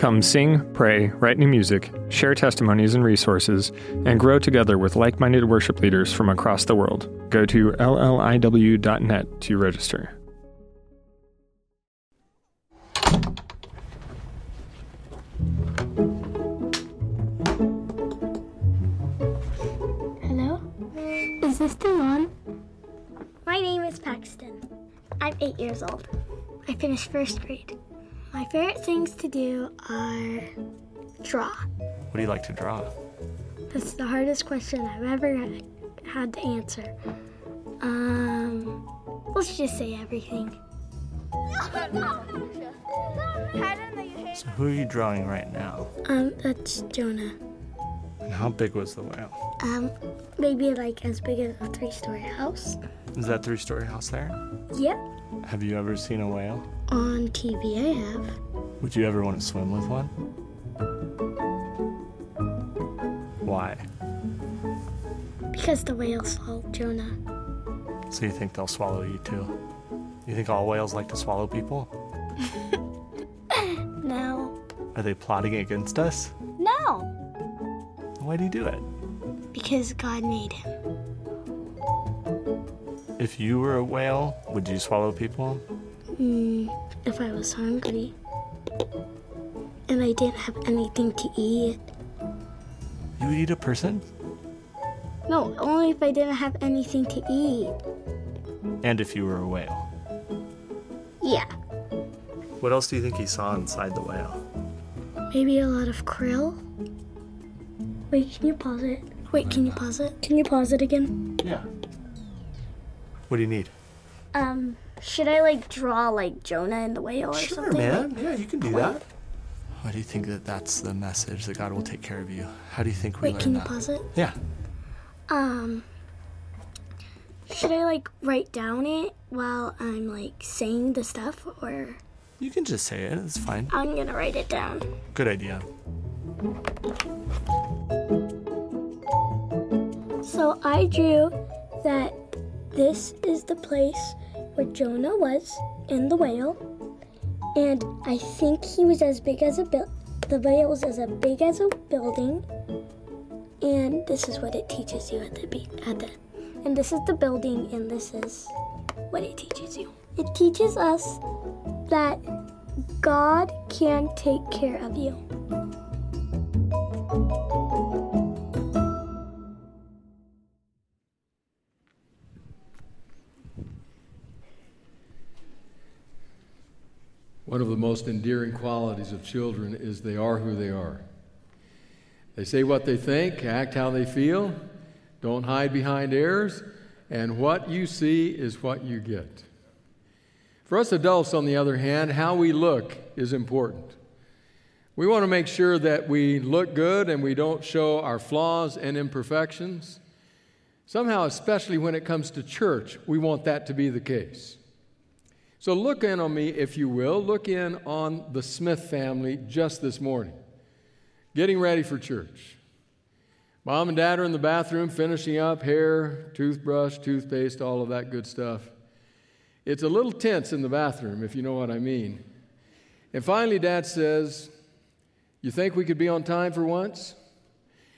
Come sing, pray, write new music, share testimonies and resources, and grow together with like minded worship leaders from across the world. Go to lliw.net to register. Hello? Is this thing on? My name is Paxton. I'm eight years old. I finished first grade. My favorite things to do are draw. What do you like to draw? That's the hardest question I've ever had to answer. Um, let's just say everything. So who are you drawing right now? Um, that's Jonah. And how big was the whale? Um, maybe like as big as a three-story house. Is that three-story house there? Yep. Have you ever seen a whale? On TV, I have. Would you ever want to swim with one? Why? Because the whales swallowed Jonah. So you think they'll swallow you too? You think all whales like to swallow people? No. Are they plotting against us? No. Why do you do it? Because God made him. If you were a whale, would you swallow people? Hmm, if I was hungry and I didn't have anything to eat. You would eat a person? No, only if I didn't have anything to eat. And if you were a whale. Yeah. What else do you think he saw inside the whale? Maybe a lot of krill. Wait, can you pause it? Wait, can you pause it? Can you pause it again? Yeah. What do you need? Um, should I like draw like Jonah and the whale or something? Yeah, you can do that. Why do you think that that's the message that God will take care of you? How do you think we Wait, learn can you that? pause it? Yeah. Um, should I like write down it while I'm like saying the stuff or You can just say it. It's fine. I'm gonna write it down. Good idea. So I drew that this is the place where Jonah was in the whale, and I think he was as big as a buil- the whale was as big as a building, and this is what it teaches you at the be- at the, and this is the building, and this is what it teaches you. It teaches us that God can take care of you. One of the most endearing qualities of children is they are who they are. They say what they think, act how they feel, don't hide behind airs, and what you see is what you get. For us adults, on the other hand, how we look is important. We want to make sure that we look good and we don't show our flaws and imperfections. Somehow, especially when it comes to church, we want that to be the case. So look in on me, if you will. Look in on the Smith family just this morning, getting ready for church. Mom and dad are in the bathroom finishing up hair, toothbrush, toothpaste, all of that good stuff. It's a little tense in the bathroom, if you know what I mean. And finally, dad says, You think we could be on time for once?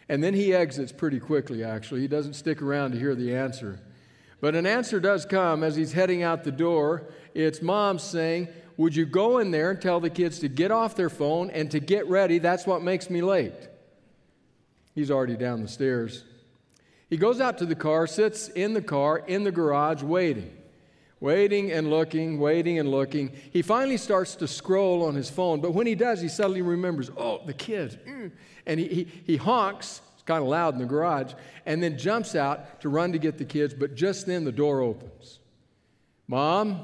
And then he exits pretty quickly, actually. He doesn't stick around to hear the answer. But an answer does come as he's heading out the door. It's mom saying, Would you go in there and tell the kids to get off their phone and to get ready? That's what makes me late. He's already down the stairs. He goes out to the car, sits in the car, in the garage, waiting, waiting and looking, waiting and looking. He finally starts to scroll on his phone, but when he does, he suddenly remembers, oh, the kids. Mm. And he, he, he honks, it's kind of loud in the garage, and then jumps out to run to get the kids, but just then the door opens. Mom,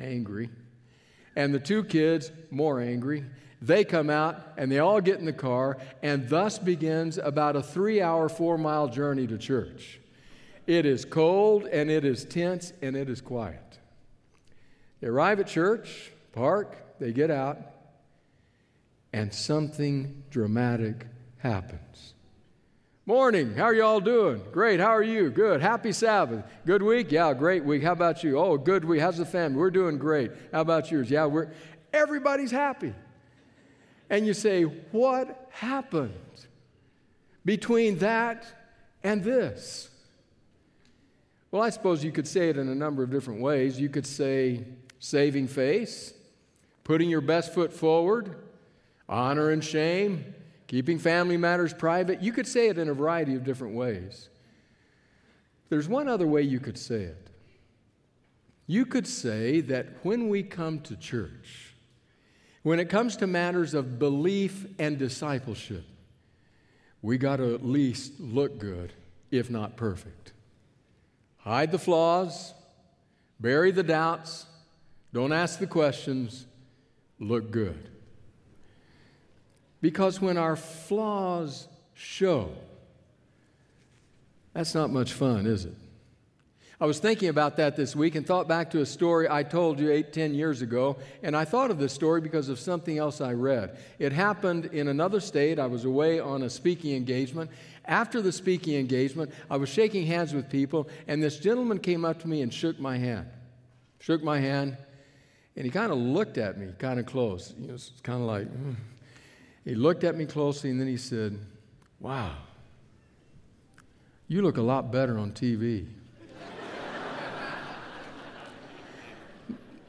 angry, and the two kids, more angry, They come out and they all get in the car, and thus begins about a three hour, four mile journey to church. It is cold and it is tense and it is quiet. They arrive at church, park, they get out, and something dramatic happens. Morning, how are you all doing? Great, how are you? Good. Happy Sabbath. Good week? Yeah, great week. How about you? Oh, good week. How's the family? We're doing great. How about yours? Yeah, we're everybody's happy. And you say, What happened between that and this? Well, I suppose you could say it in a number of different ways. You could say saving face, putting your best foot forward, honor and shame, keeping family matters private. You could say it in a variety of different ways. There's one other way you could say it. You could say that when we come to church, when it comes to matters of belief and discipleship, we got to at least look good, if not perfect. Hide the flaws, bury the doubts, don't ask the questions, look good. Because when our flaws show, that's not much fun, is it? I was thinking about that this week and thought back to a story I told you eight, ten years ago. And I thought of this story because of something else I read. It happened in another state. I was away on a speaking engagement. After the speaking engagement, I was shaking hands with people, and this gentleman came up to me and shook my hand. Shook my hand, and he kind of looked at me kind of close. You know, it's kind of like, mm. He looked at me closely, and then he said, Wow, you look a lot better on TV.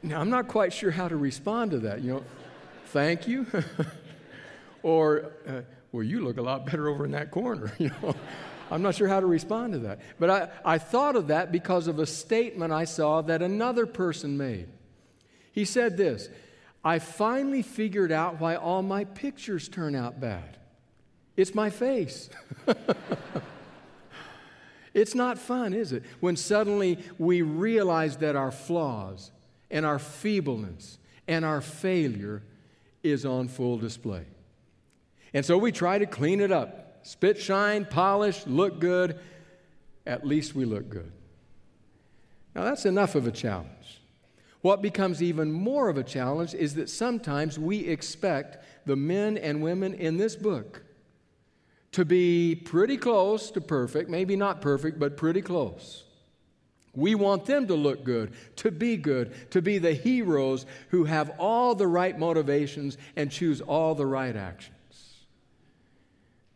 Now, I'm not quite sure how to respond to that. You know, thank you. or, uh, well, you look a lot better over in that corner. You know, I'm not sure how to respond to that. But I, I thought of that because of a statement I saw that another person made. He said this I finally figured out why all my pictures turn out bad. It's my face. it's not fun, is it? When suddenly we realize that our flaws, and our feebleness and our failure is on full display. And so we try to clean it up spit, shine, polish, look good. At least we look good. Now, that's enough of a challenge. What becomes even more of a challenge is that sometimes we expect the men and women in this book to be pretty close to perfect, maybe not perfect, but pretty close. We want them to look good, to be good, to be the heroes who have all the right motivations and choose all the right actions.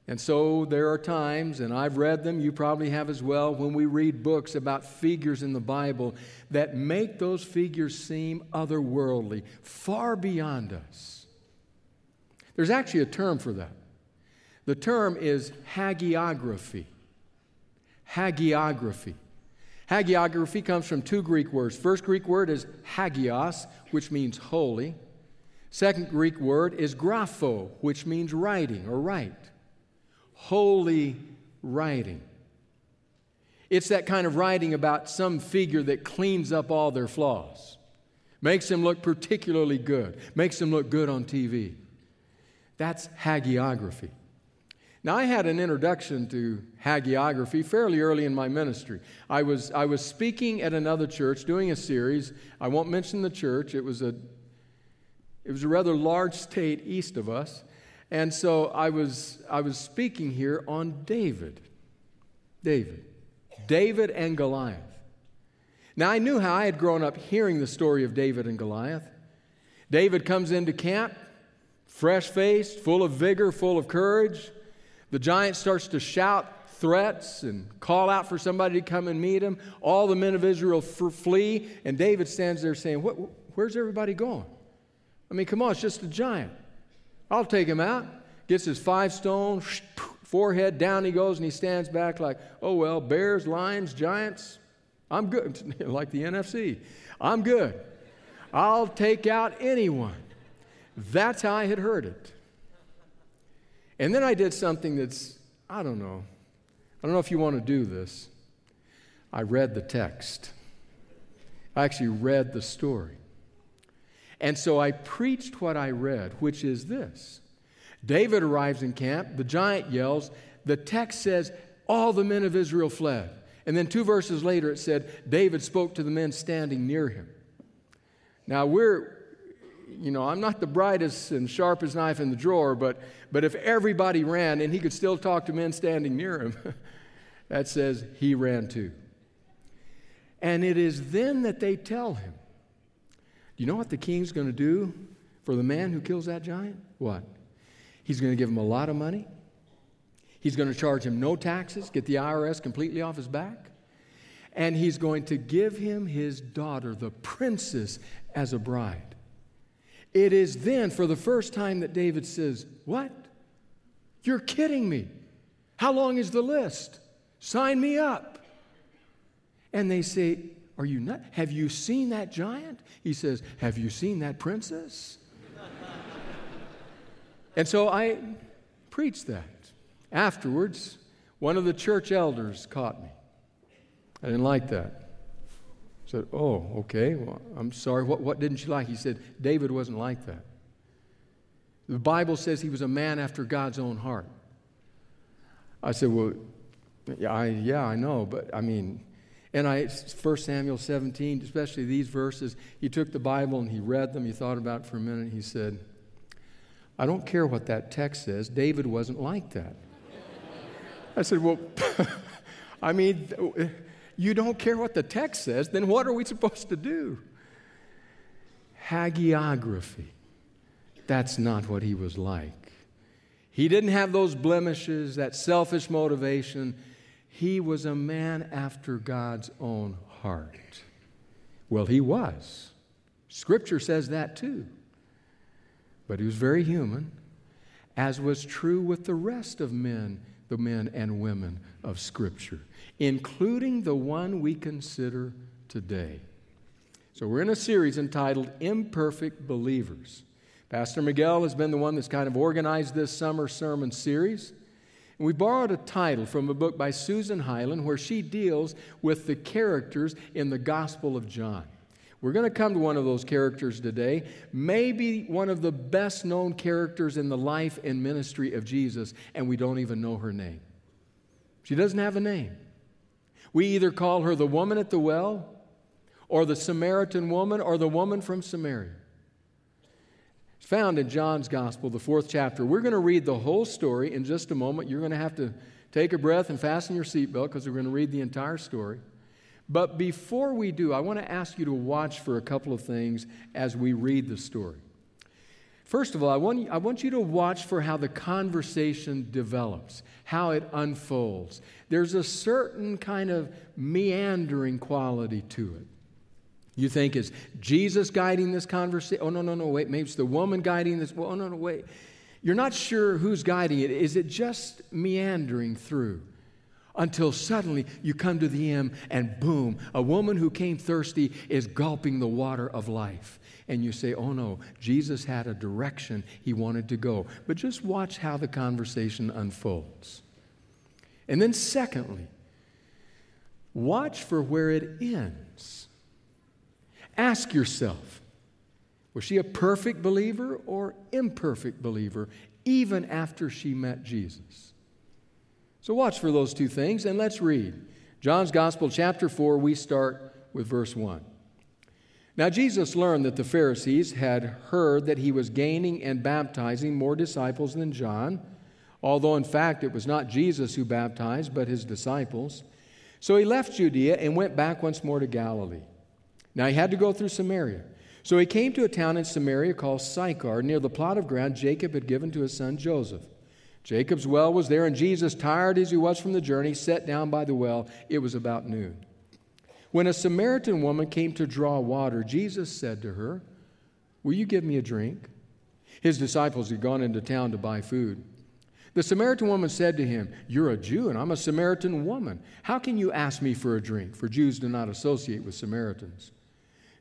And so there are times, and I've read them, you probably have as well, when we read books about figures in the Bible that make those figures seem otherworldly, far beyond us. There's actually a term for that. The term is hagiography. Hagiography. Hagiography comes from two Greek words. First Greek word is hagios, which means holy. Second Greek word is grapho, which means writing or write. Holy writing. It's that kind of writing about some figure that cleans up all their flaws, makes them look particularly good, makes them look good on TV. That's hagiography. Now, I had an introduction to hagiography fairly early in my ministry. I was, I was speaking at another church doing a series. I won't mention the church, it was a, it was a rather large state east of us. And so I was, I was speaking here on David. David. David and Goliath. Now, I knew how I had grown up hearing the story of David and Goliath. David comes into camp, fresh faced, full of vigor, full of courage. The giant starts to shout threats and call out for somebody to come and meet him. All the men of Israel f- flee, and David stands there saying, Where's everybody going? I mean, come on, it's just a giant. I'll take him out. Gets his five stone, forehead down he goes, and he stands back like, Oh, well, bears, lions, giants, I'm good. like the NFC. I'm good. I'll take out anyone. That's how I had heard it. And then I did something that's, I don't know. I don't know if you want to do this. I read the text. I actually read the story. And so I preached what I read, which is this David arrives in camp, the giant yells, the text says, All the men of Israel fled. And then two verses later it said, David spoke to the men standing near him. Now we're, you know, I'm not the brightest and sharpest knife in the drawer, but, but if everybody ran and he could still talk to men standing near him, that says he ran too. And it is then that they tell him, Do you know what the king's going to do for the man who kills that giant? What? He's going to give him a lot of money. He's going to charge him no taxes, get the IRS completely off his back. And he's going to give him his daughter, the princess, as a bride. It is then, for the first time, that David says, What? You're kidding me. How long is the list? Sign me up. And they say, Are you not? Have you seen that giant? He says, Have you seen that princess? and so I preached that. Afterwards, one of the church elders caught me. I didn't like that. I said, Oh, okay. Well, I'm sorry. What, what didn't you like? He said, David wasn't like that. The Bible says he was a man after God's own heart. I said, Well, yeah, I, yeah, I know, but I mean, and I, 1 Samuel 17, especially these verses, he took the Bible and he read them. He thought about it for a minute. He said, I don't care what that text says. David wasn't like that. I said, Well, I mean, you don't care what the text says, then what are we supposed to do? Hagiography. That's not what he was like. He didn't have those blemishes, that selfish motivation. He was a man after God's own heart. Well, he was. Scripture says that too. But he was very human, as was true with the rest of men the men and women of Scripture, including the one we consider today. So, we're in a series entitled Imperfect Believers. Pastor Miguel has been the one that's kind of organized this summer sermon series. We borrowed a title from a book by Susan Hylen where she deals with the characters in the Gospel of John. We're going to come to one of those characters today, maybe one of the best known characters in the life and ministry of Jesus, and we don't even know her name. She doesn't have a name. We either call her the woman at the well, or the Samaritan woman, or the woman from Samaria. It's found in John's Gospel, the fourth chapter. We're going to read the whole story in just a moment. You're going to have to take a breath and fasten your seatbelt because we're going to read the entire story. But before we do, I want to ask you to watch for a couple of things as we read the story. First of all, I want, I want you to watch for how the conversation develops, how it unfolds. There's a certain kind of meandering quality to it. You think, is Jesus guiding this conversation? Oh, no, no, no, wait. Maybe it's the woman guiding this. Well, oh, no, no, wait. You're not sure who's guiding it. Is it just meandering through? until suddenly you come to the end and boom, a woman who came thirsty is gulping the water of life. And you say, oh no, Jesus had a direction he wanted to go. But just watch how the conversation unfolds. And then, secondly, watch for where it ends. Ask yourself, was she a perfect believer or imperfect believer even after she met Jesus? So watch for those two things and let's read. John's Gospel, chapter 4, we start with verse 1. Now, Jesus learned that the Pharisees had heard that he was gaining and baptizing more disciples than John, although in fact it was not Jesus who baptized, but his disciples. So he left Judea and went back once more to Galilee. Now he had to go through Samaria. So he came to a town in Samaria called Sychar, near the plot of ground Jacob had given to his son Joseph. Jacob's well was there, and Jesus, tired as he was from the journey, sat down by the well. It was about noon. When a Samaritan woman came to draw water, Jesus said to her, Will you give me a drink? His disciples had gone into town to buy food. The Samaritan woman said to him, You're a Jew, and I'm a Samaritan woman. How can you ask me for a drink? For Jews do not associate with Samaritans.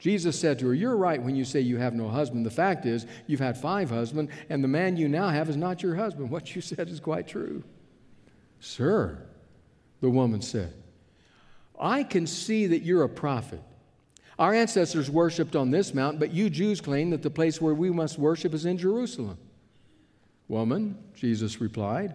Jesus said to her, You're right when you say you have no husband. The fact is, you've had five husbands, and the man you now have is not your husband. What you said is quite true. Sir, the woman said, I can see that you're a prophet. Our ancestors worshiped on this mountain, but you Jews claim that the place where we must worship is in Jerusalem. Woman, Jesus replied,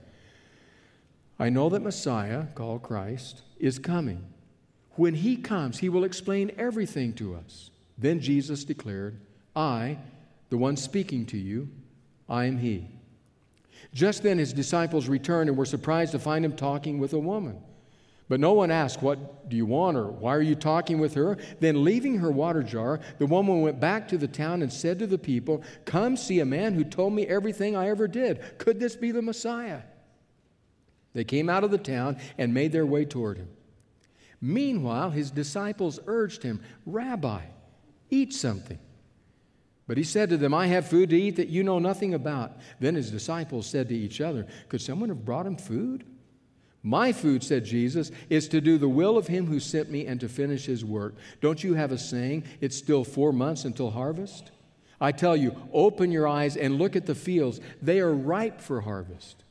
I know that Messiah, called Christ, is coming. When he comes, he will explain everything to us. Then Jesus declared, I, the one speaking to you, I am he. Just then his disciples returned and were surprised to find him talking with a woman. But no one asked, What do you want, or why are you talking with her? Then, leaving her water jar, the woman went back to the town and said to the people, Come see a man who told me everything I ever did. Could this be the Messiah? They came out of the town and made their way toward him. Meanwhile, his disciples urged him, Rabbi, eat something. But he said to them, I have food to eat that you know nothing about. Then his disciples said to each other, Could someone have brought him food? My food, said Jesus, is to do the will of him who sent me and to finish his work. Don't you have a saying, It's still four months until harvest? I tell you, open your eyes and look at the fields. They are ripe for harvest.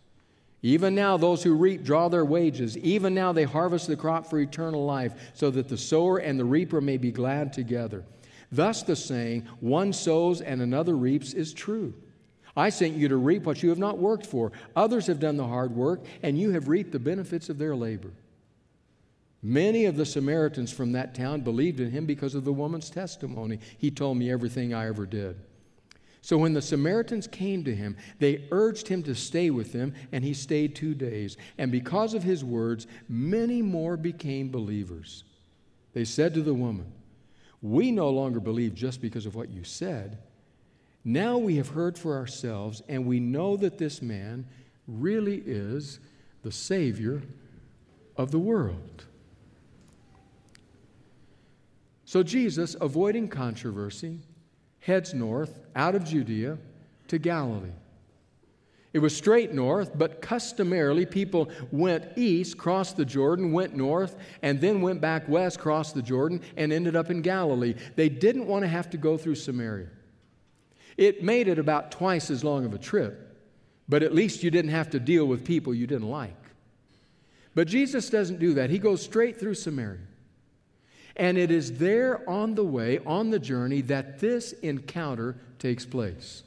Even now, those who reap draw their wages. Even now, they harvest the crop for eternal life, so that the sower and the reaper may be glad together. Thus, the saying, one sows and another reaps, is true. I sent you to reap what you have not worked for. Others have done the hard work, and you have reaped the benefits of their labor. Many of the Samaritans from that town believed in him because of the woman's testimony. He told me everything I ever did. So when the Samaritans came to him, they urged him to stay with them, and he stayed two days. And because of his words, many more became believers. They said to the woman, We no longer believe just because of what you said. Now we have heard for ourselves, and we know that this man really is the Savior of the world. So Jesus, avoiding controversy, heads north out of Judea to Galilee. It was straight north, but customarily people went east, crossed the Jordan, went north, and then went back west, crossed the Jordan, and ended up in Galilee. They didn't want to have to go through Samaria. It made it about twice as long of a trip, but at least you didn't have to deal with people you didn't like. But Jesus doesn't do that. He goes straight through Samaria. And it is there on the way, on the journey, that this encounter takes place.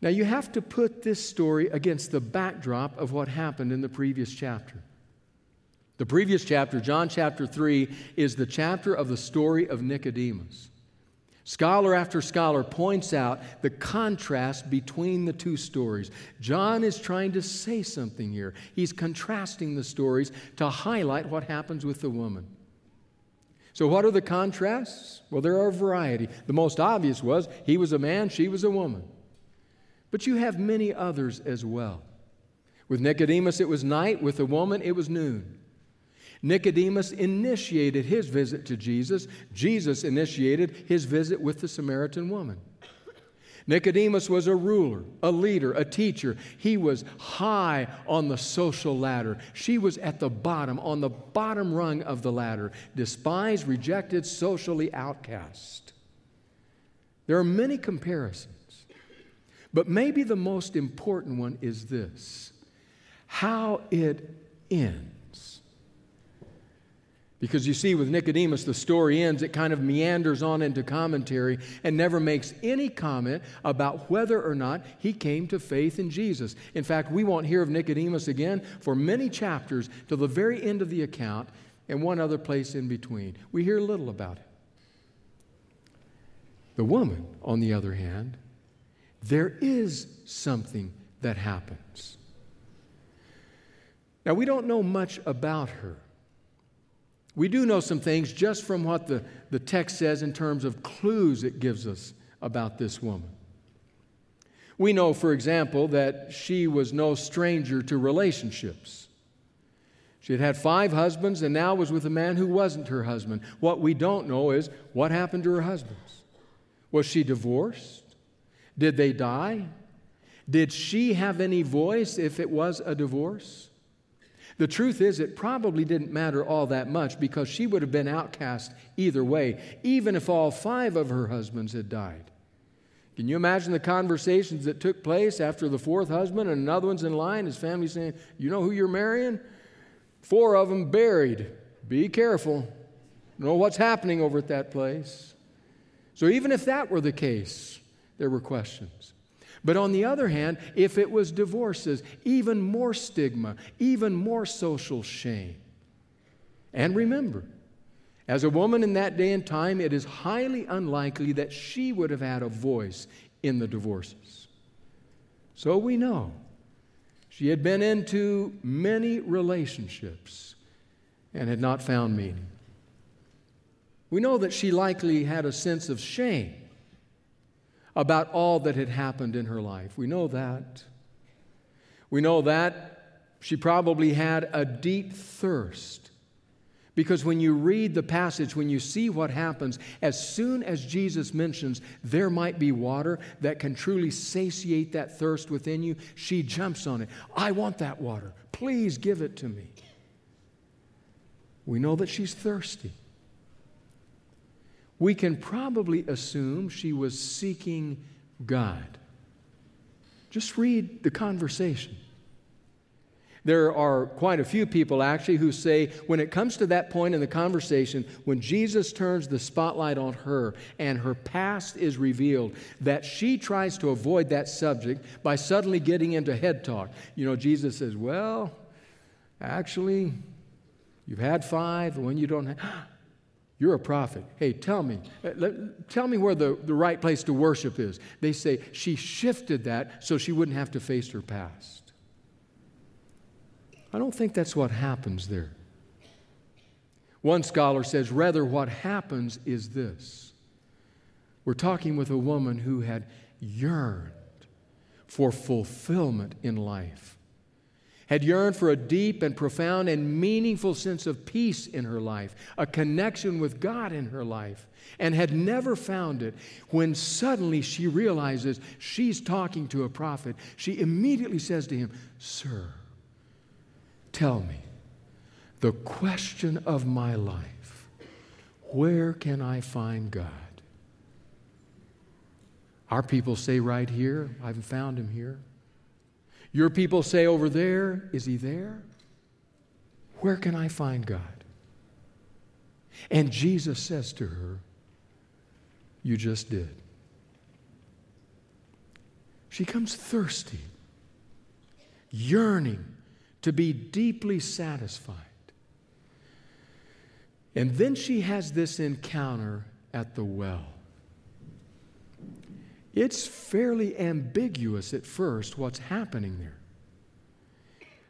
Now, you have to put this story against the backdrop of what happened in the previous chapter. The previous chapter, John chapter 3, is the chapter of the story of Nicodemus. Scholar after scholar points out the contrast between the two stories. John is trying to say something here. He's contrasting the stories to highlight what happens with the woman. So, what are the contrasts? Well, there are a variety. The most obvious was he was a man, she was a woman. But you have many others as well. With Nicodemus, it was night. With the woman, it was noon. Nicodemus initiated his visit to Jesus. Jesus initiated his visit with the Samaritan woman. Nicodemus was a ruler, a leader, a teacher. He was high on the social ladder. She was at the bottom, on the bottom rung of the ladder, despised, rejected, socially outcast. There are many comparisons. But maybe the most important one is this how it ends. Because you see, with Nicodemus, the story ends, it kind of meanders on into commentary and never makes any comment about whether or not he came to faith in Jesus. In fact, we won't hear of Nicodemus again for many chapters till the very end of the account and one other place in between. We hear little about it. The woman, on the other hand, there is something that happens. Now, we don't know much about her. We do know some things just from what the, the text says in terms of clues it gives us about this woman. We know, for example, that she was no stranger to relationships. She had had five husbands and now was with a man who wasn't her husband. What we don't know is what happened to her husbands. Was she divorced? Did they die? Did she have any voice if it was a divorce? The truth is, it probably didn't matter all that much because she would have been outcast either way, even if all five of her husbands had died. Can you imagine the conversations that took place after the fourth husband and another one's in line? His family saying, You know who you're marrying? Four of them buried. Be careful. Know what's happening over at that place. So, even if that were the case, there were questions. But on the other hand, if it was divorces, even more stigma, even more social shame. And remember, as a woman in that day and time, it is highly unlikely that she would have had a voice in the divorces. So we know she had been into many relationships and had not found meaning. We know that she likely had a sense of shame about all that had happened in her life. We know that. We know that she probably had a deep thirst. Because when you read the passage, when you see what happens, as soon as Jesus mentions there might be water that can truly satiate that thirst within you, she jumps on it. I want that water. Please give it to me. We know that she's thirsty we can probably assume she was seeking God. Just read the conversation. There are quite a few people actually who say when it comes to that point in the conversation, when Jesus turns the spotlight on her and her past is revealed, that she tries to avoid that subject by suddenly getting into head talk. You know, Jesus says, Well, actually, you've had five, and when you don't have, you're a prophet. Hey, tell me, uh, tell me where the, the right place to worship is. They say she shifted that so she wouldn't have to face her past. I don't think that's what happens there. One scholar says, rather, what happens is this. We're talking with a woman who had yearned for fulfillment in life had yearned for a deep and profound and meaningful sense of peace in her life, a connection with God in her life, and had never found it. When suddenly she realizes she's talking to a prophet, she immediately says to him, Sir, tell me the question of my life where can I find God? Our people say right here, I've found him here. Your people say over there, is he there? Where can I find God? And Jesus says to her, You just did. She comes thirsty, yearning to be deeply satisfied. And then she has this encounter at the well. It's fairly ambiguous at first what's happening there.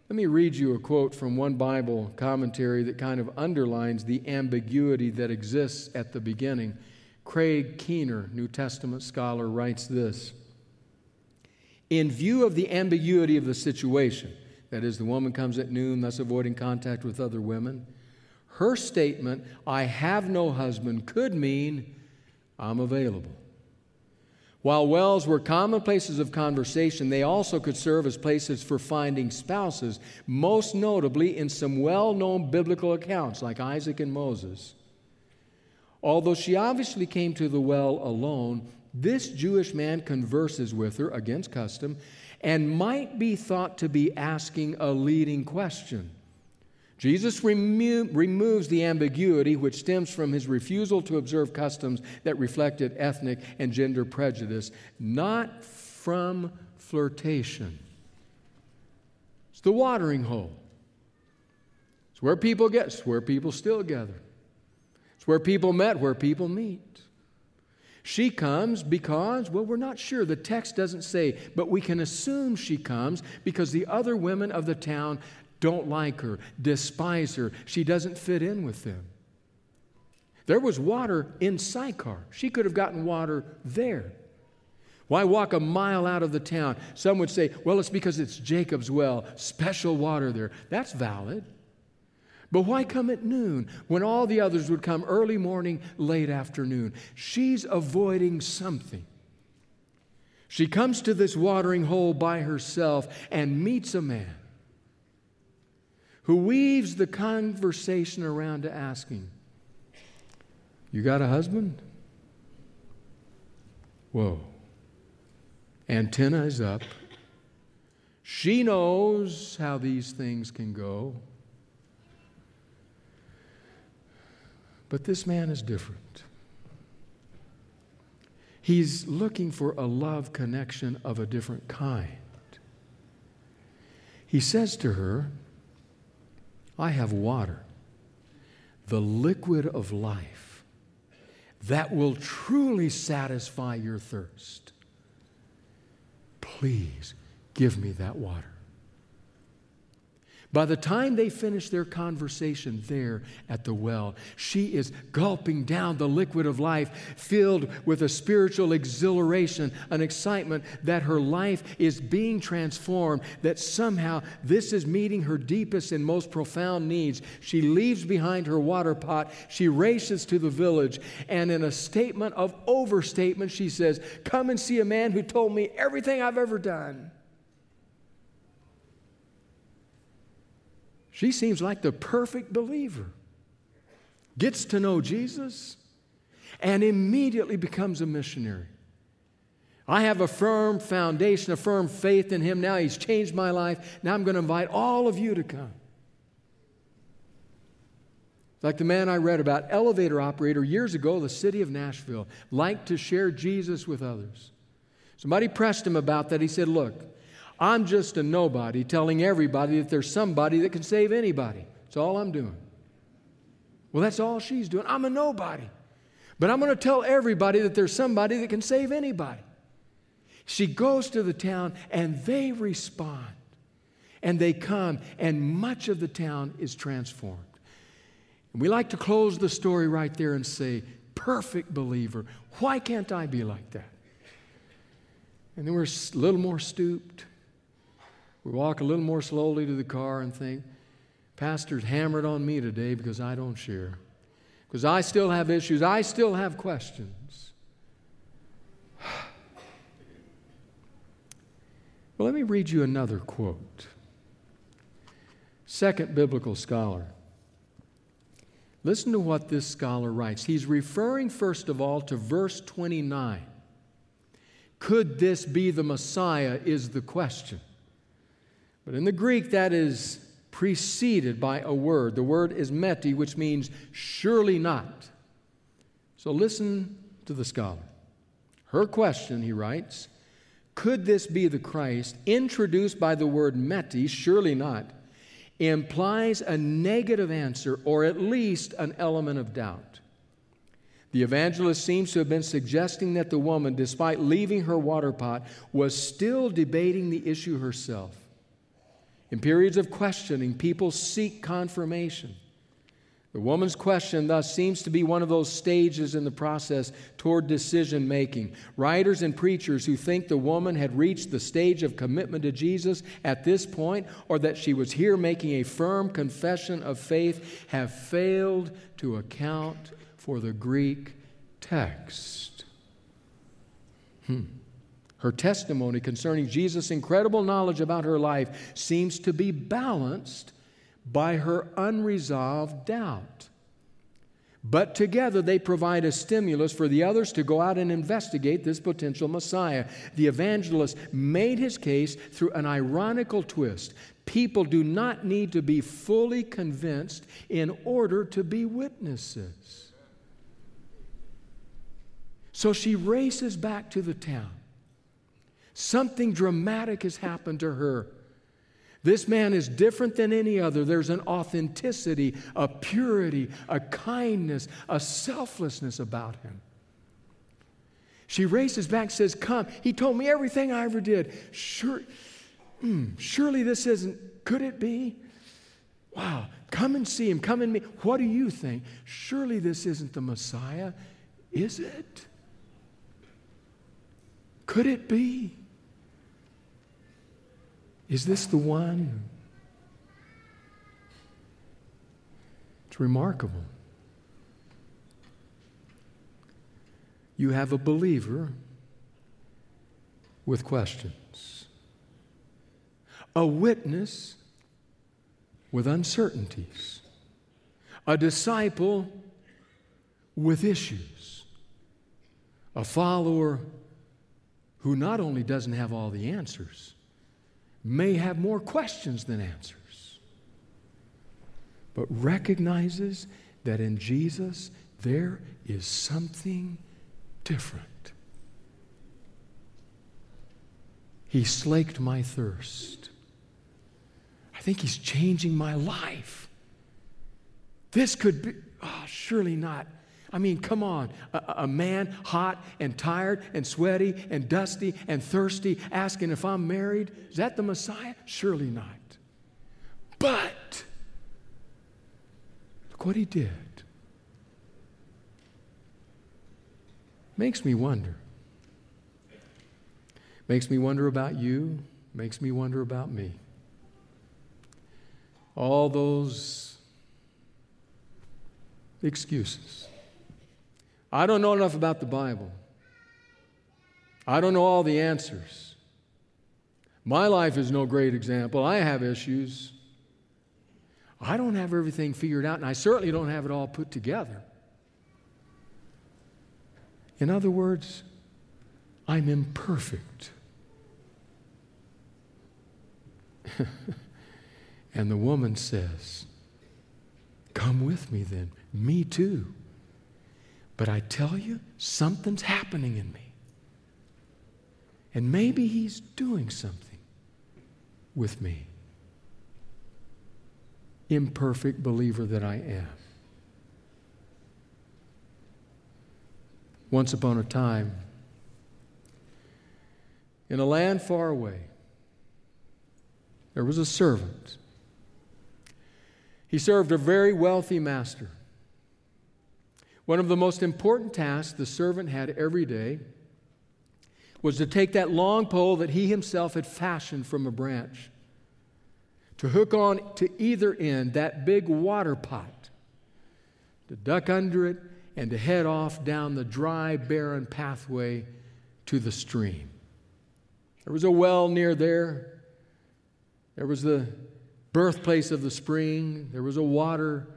Let me read you a quote from one Bible commentary that kind of underlines the ambiguity that exists at the beginning. Craig Keener, New Testament scholar, writes this In view of the ambiguity of the situation, that is, the woman comes at noon, thus avoiding contact with other women, her statement, I have no husband, could mean, I'm available. While wells were common places of conversation, they also could serve as places for finding spouses, most notably in some well known biblical accounts like Isaac and Moses. Although she obviously came to the well alone, this Jewish man converses with her against custom and might be thought to be asking a leading question. Jesus remo- removes the ambiguity which stems from his refusal to observe customs that reflected ethnic and gender prejudice, not from flirtation. It's the watering hole. It's where people get, it's where people still gather. It's where people met, where people meet. She comes because, well, we're not sure. The text doesn't say, but we can assume she comes because the other women of the town don't like her, despise her. She doesn't fit in with them. There was water in Sychar. She could have gotten water there. Why walk a mile out of the town? Some would say, well, it's because it's Jacob's well, special water there. That's valid. But why come at noon when all the others would come early morning, late afternoon? She's avoiding something. She comes to this watering hole by herself and meets a man who weaves the conversation around to asking, You got a husband? Whoa. Antenna is up. She knows how these things can go. But this man is different. He's looking for a love connection of a different kind. He says to her, I have water, the liquid of life, that will truly satisfy your thirst. Please give me that water. By the time they finish their conversation there at the well, she is gulping down the liquid of life, filled with a spiritual exhilaration, an excitement that her life is being transformed, that somehow this is meeting her deepest and most profound needs. She leaves behind her water pot, she races to the village, and in a statement of overstatement, she says, Come and see a man who told me everything I've ever done. She seems like the perfect believer. Gets to know Jesus and immediately becomes a missionary. I have a firm foundation, a firm faith in Him now. He's changed my life. Now I'm going to invite all of you to come. Like the man I read about, elevator operator years ago, the city of Nashville, liked to share Jesus with others. Somebody pressed him about that. He said, Look, I'm just a nobody telling everybody that there's somebody that can save anybody. That's all I'm doing. Well, that's all she's doing. I'm a nobody. But I'm going to tell everybody that there's somebody that can save anybody. She goes to the town and they respond. And they come, and much of the town is transformed. And we like to close the story right there and say, Perfect believer. Why can't I be like that? And then we're a little more stooped, we walk a little more slowly to the car and think, Pastor's hammered on me today because I don't share. Because I still have issues, I still have questions. Well, let me read you another quote. Second biblical scholar. Listen to what this scholar writes. He's referring, first of all, to verse 29. Could this be the Messiah? Is the question. But in the Greek, that is preceded by a word. The word is meti, which means surely not. So listen to the scholar. Her question, he writes, could this be the Christ, introduced by the word meti, surely not, implies a negative answer or at least an element of doubt. The evangelist seems to have been suggesting that the woman, despite leaving her water pot, was still debating the issue herself. In periods of questioning, people seek confirmation. The woman's question, thus, seems to be one of those stages in the process toward decision making. Writers and preachers who think the woman had reached the stage of commitment to Jesus at this point, or that she was here making a firm confession of faith, have failed to account for the Greek text. Hmm. Her testimony concerning Jesus' incredible knowledge about her life seems to be balanced by her unresolved doubt. But together they provide a stimulus for the others to go out and investigate this potential Messiah. The evangelist made his case through an ironical twist. People do not need to be fully convinced in order to be witnesses. So she races back to the town. Something dramatic has happened to her. This man is different than any other. There's an authenticity, a purity, a kindness, a selflessness about him. She races back, says, Come. He told me everything I ever did. Sure, mm, surely this isn't, could it be? Wow, come and see him. Come and meet. What do you think? Surely this isn't the Messiah, is it? Could it be? Is this the one? It's remarkable. You have a believer with questions, a witness with uncertainties, a disciple with issues, a follower who not only doesn't have all the answers, may have more questions than answers, but recognizes that in Jesus there is something different. He slaked my thirst. I think He's changing my life. This could be, oh, surely not. I mean, come on. A, a, man hot and tired and sweaty and dusty and thirsty asking if I'm married, is that the Messiah? Surely not. But look what he did. Makes me wonder. Makes me wonder about you, makes me wonder about me. All those excuses. I don't know enough about the Bible. I don't know all the answers. My life is no great example. I have issues. I don't have everything figured out, and I certainly don't have it all put together. In other words, I'm imperfect. and the woman says, Come with me then. Me too. But I tell you, something's happening in me. And maybe He's doing something with me. Imperfect believer that I am. Once upon a time, in a land far away, there was a servant. He served a very wealthy master. One of the most important tasks the servant had every day was to take that long pole that he himself had fashioned from a branch, to hook on to either end that big water pot, to duck under it, and to head off down the dry, barren pathway to the stream. There was a well near there. There was the birthplace of the spring. There was a water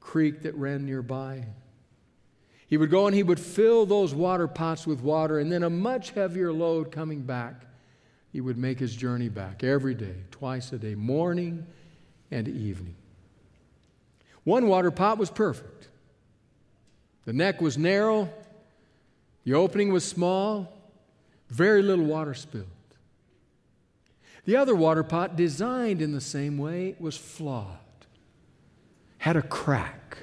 creek that ran nearby. He would go and he would fill those water pots with water, and then a much heavier load coming back, he would make his journey back every day, twice a day, morning and evening. One water pot was perfect. The neck was narrow, the opening was small, very little water spilled. The other water pot, designed in the same way, was flawed, had a crack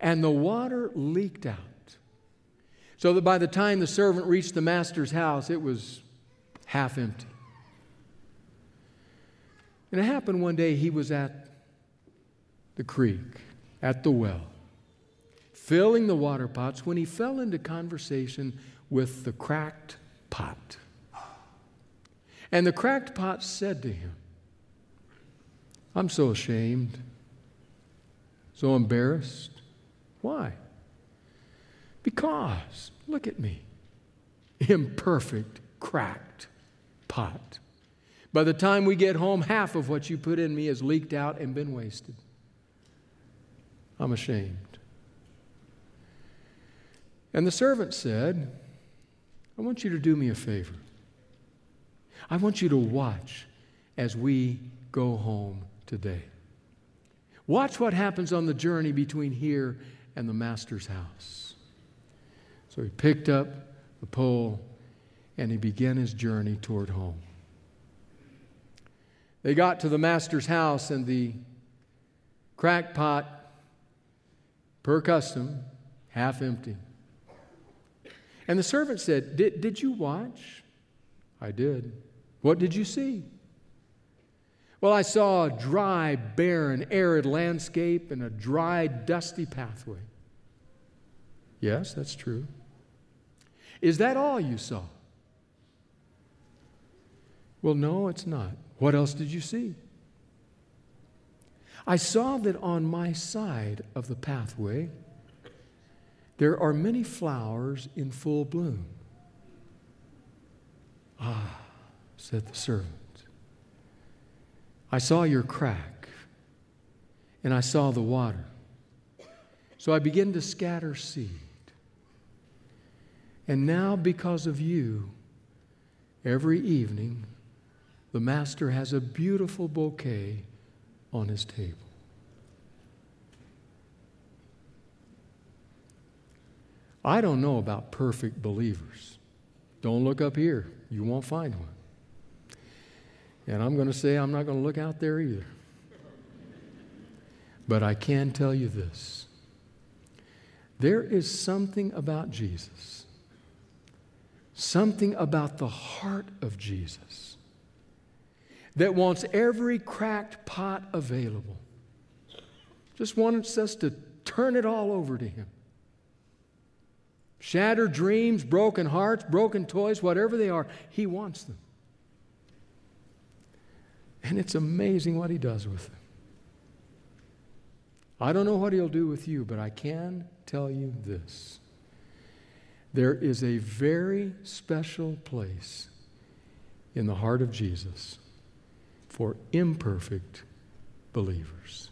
and the water leaked out. So that by the time the servant reached the master's house, it was half empty. And it happened one day he was at the creek, at the well, filling the water pots when he fell into conversation with the cracked pot. And the cracked pot said to him, I'm so ashamed, so embarrassed. Why? Because, look at me, imperfect, cracked pot. By the time we get home, half of what you put in me has leaked out and been wasted. I'm ashamed. And the servant said, I want you to do me a favor. I want you to watch as we go home today. Watch what happens on the journey between here and the master's house. So he picked up the pole and he began his journey toward home. They got to the master's house, and the crackpot, per custom, half empty. And the servant said, did, did you watch? I did. What did you see? Well, I saw a dry, barren, arid landscape and a dry, dusty pathway. Yes, that's true. Is that all you saw? Well, no, it's not. What else did you see? I saw that on my side of the pathway, there are many flowers in full bloom. Ah, said the servant. I saw your crack, and I saw the water. So I began to scatter seed. And now, because of you, every evening, the master has a beautiful bouquet on his table. I don't know about perfect believers. Don't look up here, you won't find one. And I'm going to say I'm not going to look out there either. But I can tell you this there is something about Jesus, something about the heart of Jesus that wants every cracked pot available. Just wants us to turn it all over to Him. Shattered dreams, broken hearts, broken toys, whatever they are, He wants them. And it's amazing what He does with them. I don't know what He'll do with you, but I can tell you this. There is a very special place in the heart of Jesus for imperfect believers.